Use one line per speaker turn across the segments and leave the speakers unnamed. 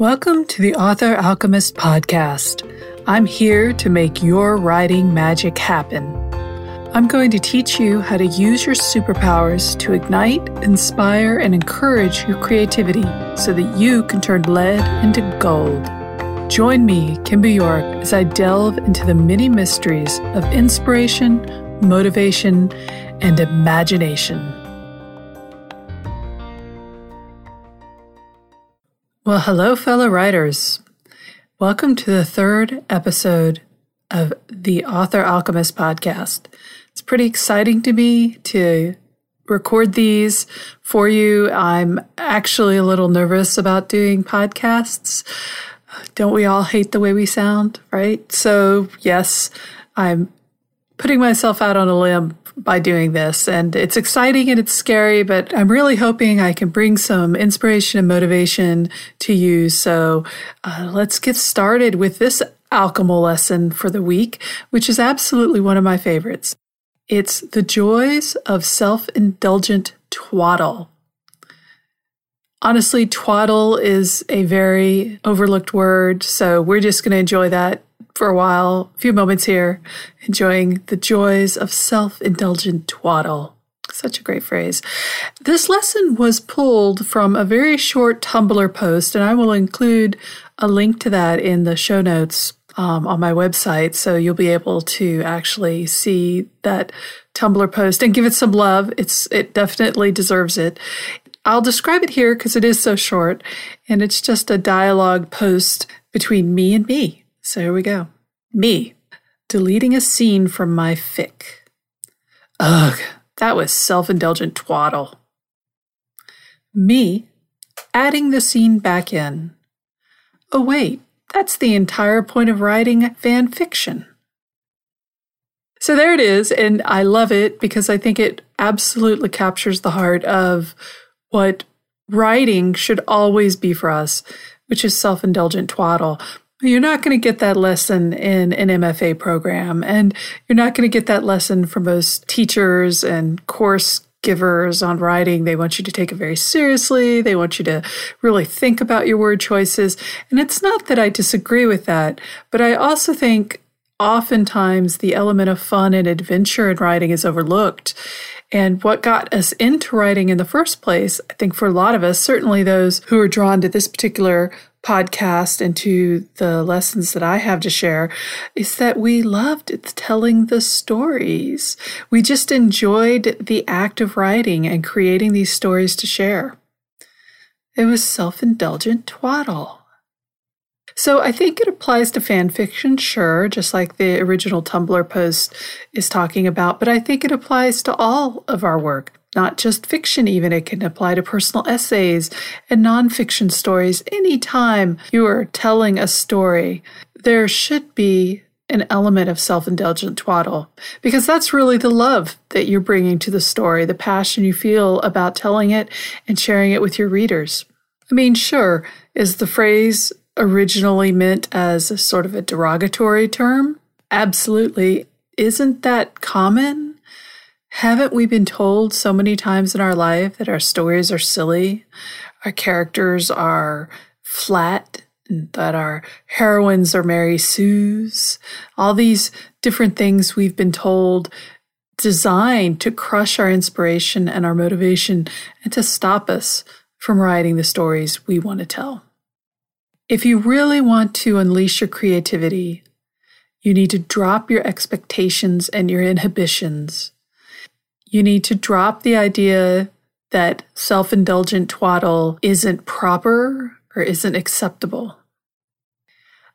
Welcome to the Author Alchemist podcast. I'm here to make your writing magic happen. I'm going to teach you how to use your superpowers to ignite, inspire, and encourage your creativity so that you can turn lead into gold. Join me, Kimber York, as I delve into the many mysteries of inspiration, motivation, and imagination. Well, hello, fellow writers. Welcome to the third episode of the Author Alchemist podcast. It's pretty exciting to me to record these for you. I'm actually a little nervous about doing podcasts. Don't we all hate the way we sound, right? So, yes, I'm putting myself out on a limb by doing this. And it's exciting and it's scary, but I'm really hoping I can bring some inspiration and motivation to you. So uh, let's get started with this alchemical lesson for the week, which is absolutely one of my favorites. It's the joys of self indulgent twaddle. Honestly, twaddle is a very overlooked word, so we're just going to enjoy that for a while, a few moments here, enjoying the joys of self indulgent twaddle. Such a great phrase. This lesson was pulled from a very short Tumblr post, and I will include a link to that in the show notes um, on my website. So you'll be able to actually see that Tumblr post and give it some love. It's it definitely deserves it. I'll describe it here because it is so short, and it's just a dialogue post between me and me. So here we go. Me, deleting a scene from my fic. Ugh, that was self indulgent twaddle. Me, adding the scene back in. Oh, wait, that's the entire point of writing fan fiction. So there it is, and I love it because I think it absolutely captures the heart of what writing should always be for us, which is self indulgent twaddle. You're not going to get that lesson in an MFA program, and you're not going to get that lesson from most teachers and course givers on writing. They want you to take it very seriously. They want you to really think about your word choices. And it's not that I disagree with that, but I also think oftentimes the element of fun and adventure in writing is overlooked. And what got us into writing in the first place, I think for a lot of us, certainly those who are drawn to this particular podcast and to the lessons that I have to share is that we loved telling the stories. We just enjoyed the act of writing and creating these stories to share. It was self indulgent twaddle. So I think it applies to fan fiction, sure, just like the original Tumblr post is talking about, but I think it applies to all of our work not just fiction, even. It can apply to personal essays and nonfiction stories. Anytime you are telling a story, there should be an element of self indulgent twaddle because that's really the love that you're bringing to the story, the passion you feel about telling it and sharing it with your readers. I mean, sure, is the phrase originally meant as a sort of a derogatory term? Absolutely. Isn't that common? Haven't we been told so many times in our life that our stories are silly, our characters are flat, that our heroines are Mary Sue's? All these different things we've been told designed to crush our inspiration and our motivation and to stop us from writing the stories we want to tell. If you really want to unleash your creativity, you need to drop your expectations and your inhibitions you need to drop the idea that self indulgent twaddle isn't proper or isn't acceptable.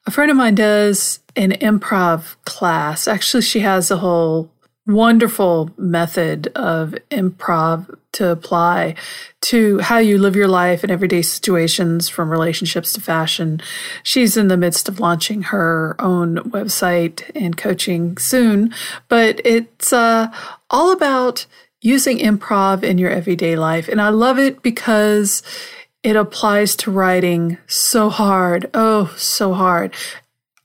A friend of mine does an improv class. Actually, she has a whole wonderful method of improv to apply to how you live your life in everyday situations from relationships to fashion. She's in the midst of launching her own website and coaching soon, but it's uh, all about using improv in your everyday life. And I love it because it applies to writing so hard. Oh, so hard.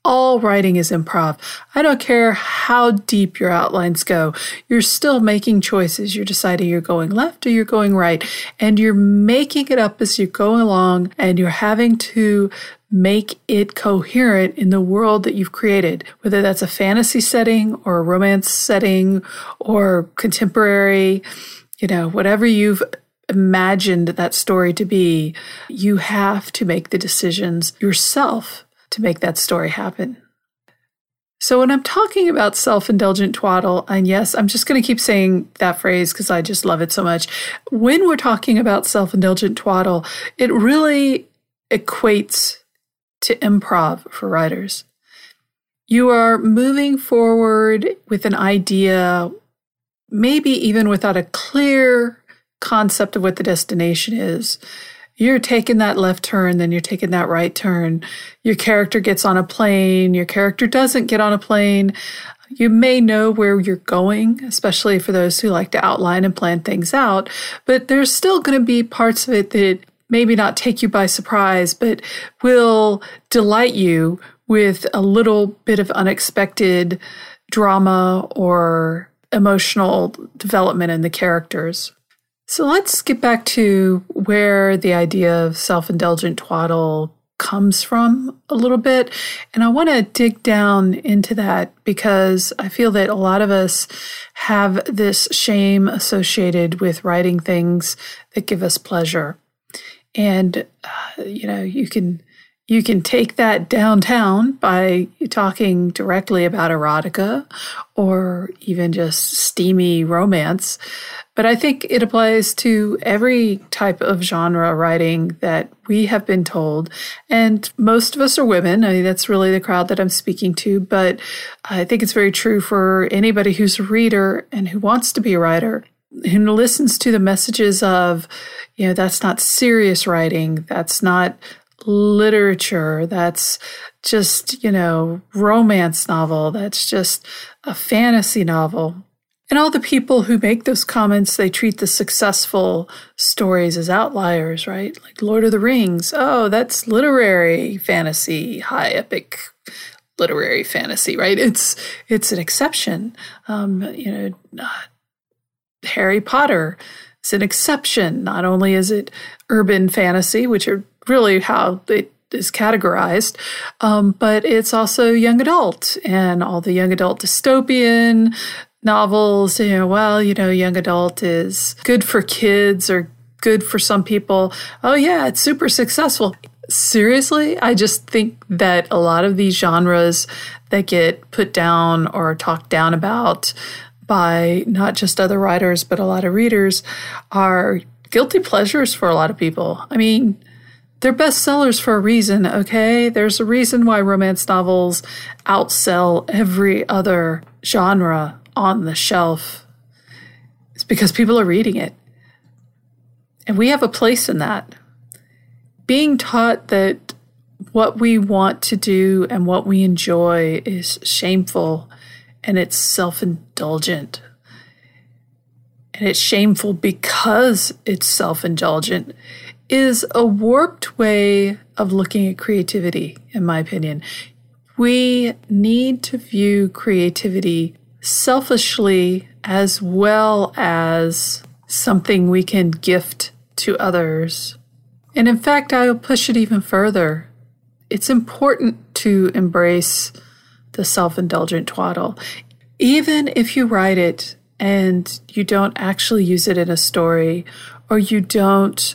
All writing is improv. I don't care how deep your outlines go. You're still making choices. You're deciding you're going left or you're going right. And you're making it up as you go along and you're having to make it coherent in the world that you've created, whether that's a fantasy setting or a romance setting or contemporary, you know, whatever you've imagined that story to be, you have to make the decisions yourself to make that story happen. So, when I'm talking about self indulgent twaddle, and yes, I'm just going to keep saying that phrase because I just love it so much. When we're talking about self indulgent twaddle, it really equates to improv for writers. You are moving forward with an idea, maybe even without a clear concept of what the destination is. You're taking that left turn, then you're taking that right turn. Your character gets on a plane, your character doesn't get on a plane. You may know where you're going, especially for those who like to outline and plan things out, but there's still going to be parts of it that maybe not take you by surprise, but will delight you with a little bit of unexpected drama or emotional development in the characters. So let's get back to where the idea of self indulgent twaddle comes from a little bit. And I want to dig down into that because I feel that a lot of us have this shame associated with writing things that give us pleasure. And, uh, you know, you can you can take that downtown by talking directly about erotica or even just steamy romance. But I think it applies to every type of genre writing that we have been told. And most of us are women. I mean, that's really the crowd that I'm speaking to. But I think it's very true for anybody who's a reader and who wants to be a writer, who listens to the messages of, you know, that's not serious writing. That's not literature. That's just, you know, romance novel. That's just a fantasy novel. And all the people who make those comments, they treat the successful stories as outliers, right? Like Lord of the Rings. Oh, that's literary fantasy, high epic literary fantasy, right? It's it's an exception. Um, you know, uh, Harry Potter is an exception. Not only is it urban fantasy, which are really how it is categorized, um, but it's also young adult and all the young adult dystopian novels. You know, well, you know, young adult is good for kids or good for some people. Oh, yeah, it's super successful. Seriously, I just think that a lot of these genres that get put down or talked down about by not just other writers, but a lot of readers are guilty pleasures for a lot of people. I mean, they're bestsellers for a reason, okay? There's a reason why romance novels outsell every other genre on the shelf. It's because people are reading it. And we have a place in that. Being taught that what we want to do and what we enjoy is shameful and it's self indulgent. And it's shameful because it's self indulgent is a warped way of looking at creativity, in my opinion. We need to view creativity selfishly as well as something we can gift to others. And in fact, I'll push it even further. It's important to embrace the self indulgent twaddle. Even if you write it and you don't actually use it in a story or you don't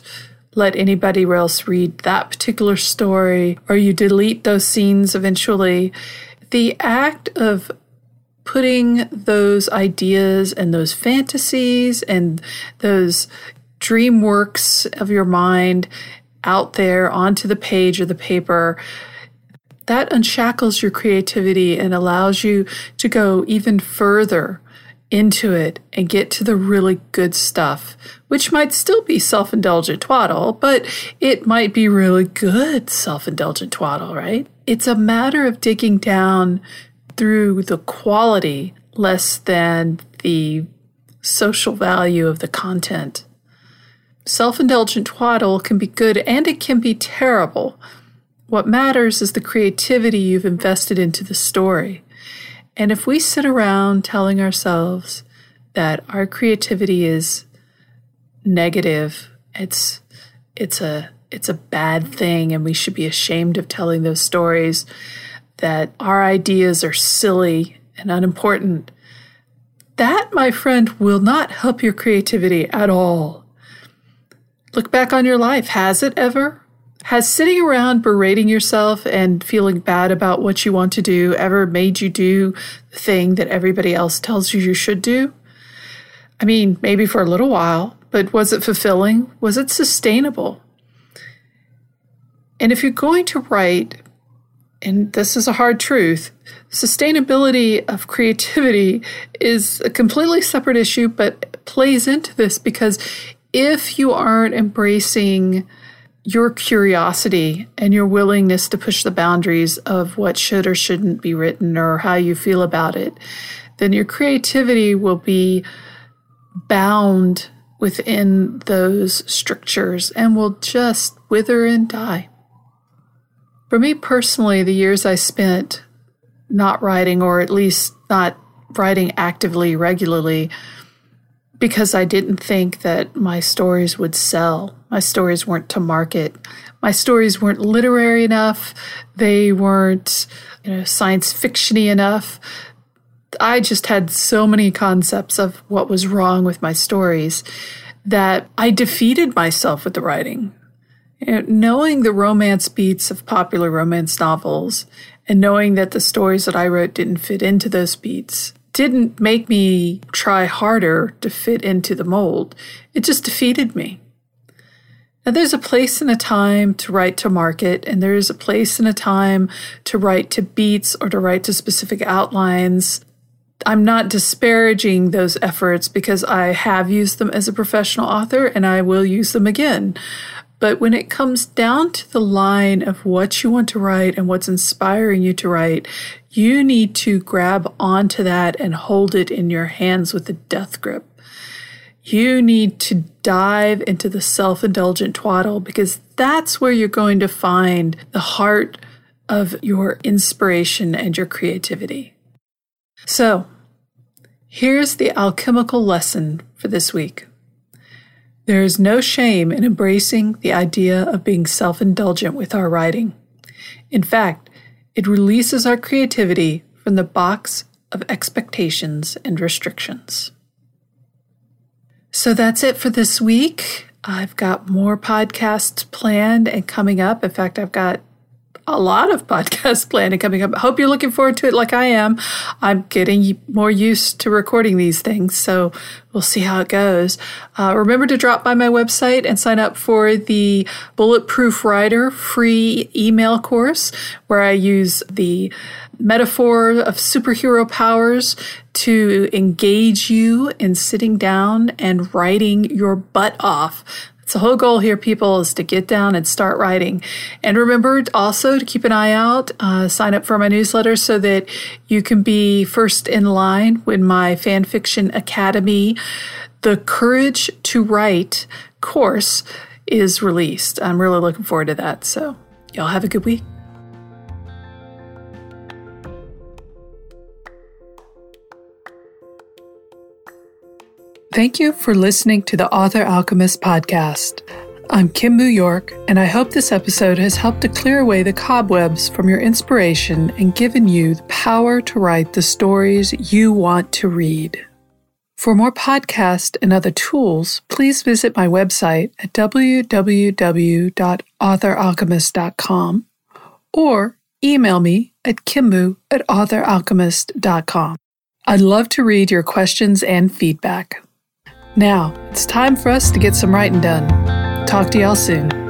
let anybody else read that particular story, or you delete those scenes eventually. The act of putting those ideas and those fantasies and those dream works of your mind out there onto the page or the paper that unshackles your creativity and allows you to go even further into it and get to the really good stuff, which might still be self indulgent twaddle, but it might be really good self indulgent twaddle, right? It's a matter of digging down through the quality less than the social value of the content. Self indulgent twaddle can be good and it can be terrible. What matters is the creativity you've invested into the story. And if we sit around telling ourselves that our creativity is negative, it's it's a it's a bad thing and we should be ashamed of telling those stories, that our ideas are silly and unimportant, that, my friend, will not help your creativity at all. Look back on your life. Has it ever? Has sitting around berating yourself and feeling bad about what you want to do ever made you do the thing that everybody else tells you you should do? I mean, maybe for a little while, but was it fulfilling? Was it sustainable? And if you're going to write, and this is a hard truth, sustainability of creativity is a completely separate issue, but plays into this because if you aren't embracing your curiosity and your willingness to push the boundaries of what should or shouldn't be written or how you feel about it, then your creativity will be bound within those strictures and will just wither and die. For me personally, the years I spent not writing, or at least not writing actively regularly, because I didn't think that my stories would sell. My stories weren't to market. My stories weren't literary enough. They weren't, you know, science fictiony enough. I just had so many concepts of what was wrong with my stories that I defeated myself with the writing. You know, knowing the romance beats of popular romance novels and knowing that the stories that I wrote didn't fit into those beats didn't make me try harder to fit into the mold. It just defeated me. Now, there's a place and a time to write to market, and there is a place and a time to write to beats or to write to specific outlines. I'm not disparaging those efforts because I have used them as a professional author and I will use them again. But when it comes down to the line of what you want to write and what's inspiring you to write, you need to grab onto that and hold it in your hands with a death grip. You need to dive into the self indulgent twaddle because that's where you're going to find the heart of your inspiration and your creativity. So, here's the alchemical lesson for this week. There is no shame in embracing the idea of being self indulgent with our writing. In fact, it releases our creativity from the box of expectations and restrictions. So that's it for this week. I've got more podcasts planned and coming up. In fact, I've got a lot of podcasts planned and coming up. Hope you're looking forward to it like I am. I'm getting more used to recording these things, so we'll see how it goes. Uh, remember to drop by my website and sign up for the Bulletproof Writer free email course where I use the metaphor of superhero powers to engage you in sitting down and writing your butt off the whole goal here, people, is to get down and start writing. And remember also to keep an eye out, uh, sign up for my newsletter so that you can be first in line when my Fanfiction Academy, The Courage to Write course is released. I'm really looking forward to that. So, y'all have a good week. Thank you for listening to the Author Alchemist podcast. I'm Kim York, and I hope this episode has helped to clear away the cobwebs from your inspiration and given you the power to write the stories you want to read. For more podcasts and other tools, please visit my website at www.authoralchemist.com or email me at kimbu at authoralchemist.com. I'd love to read your questions and feedback. Now, it's time for us to get some writing done. Talk to y'all soon.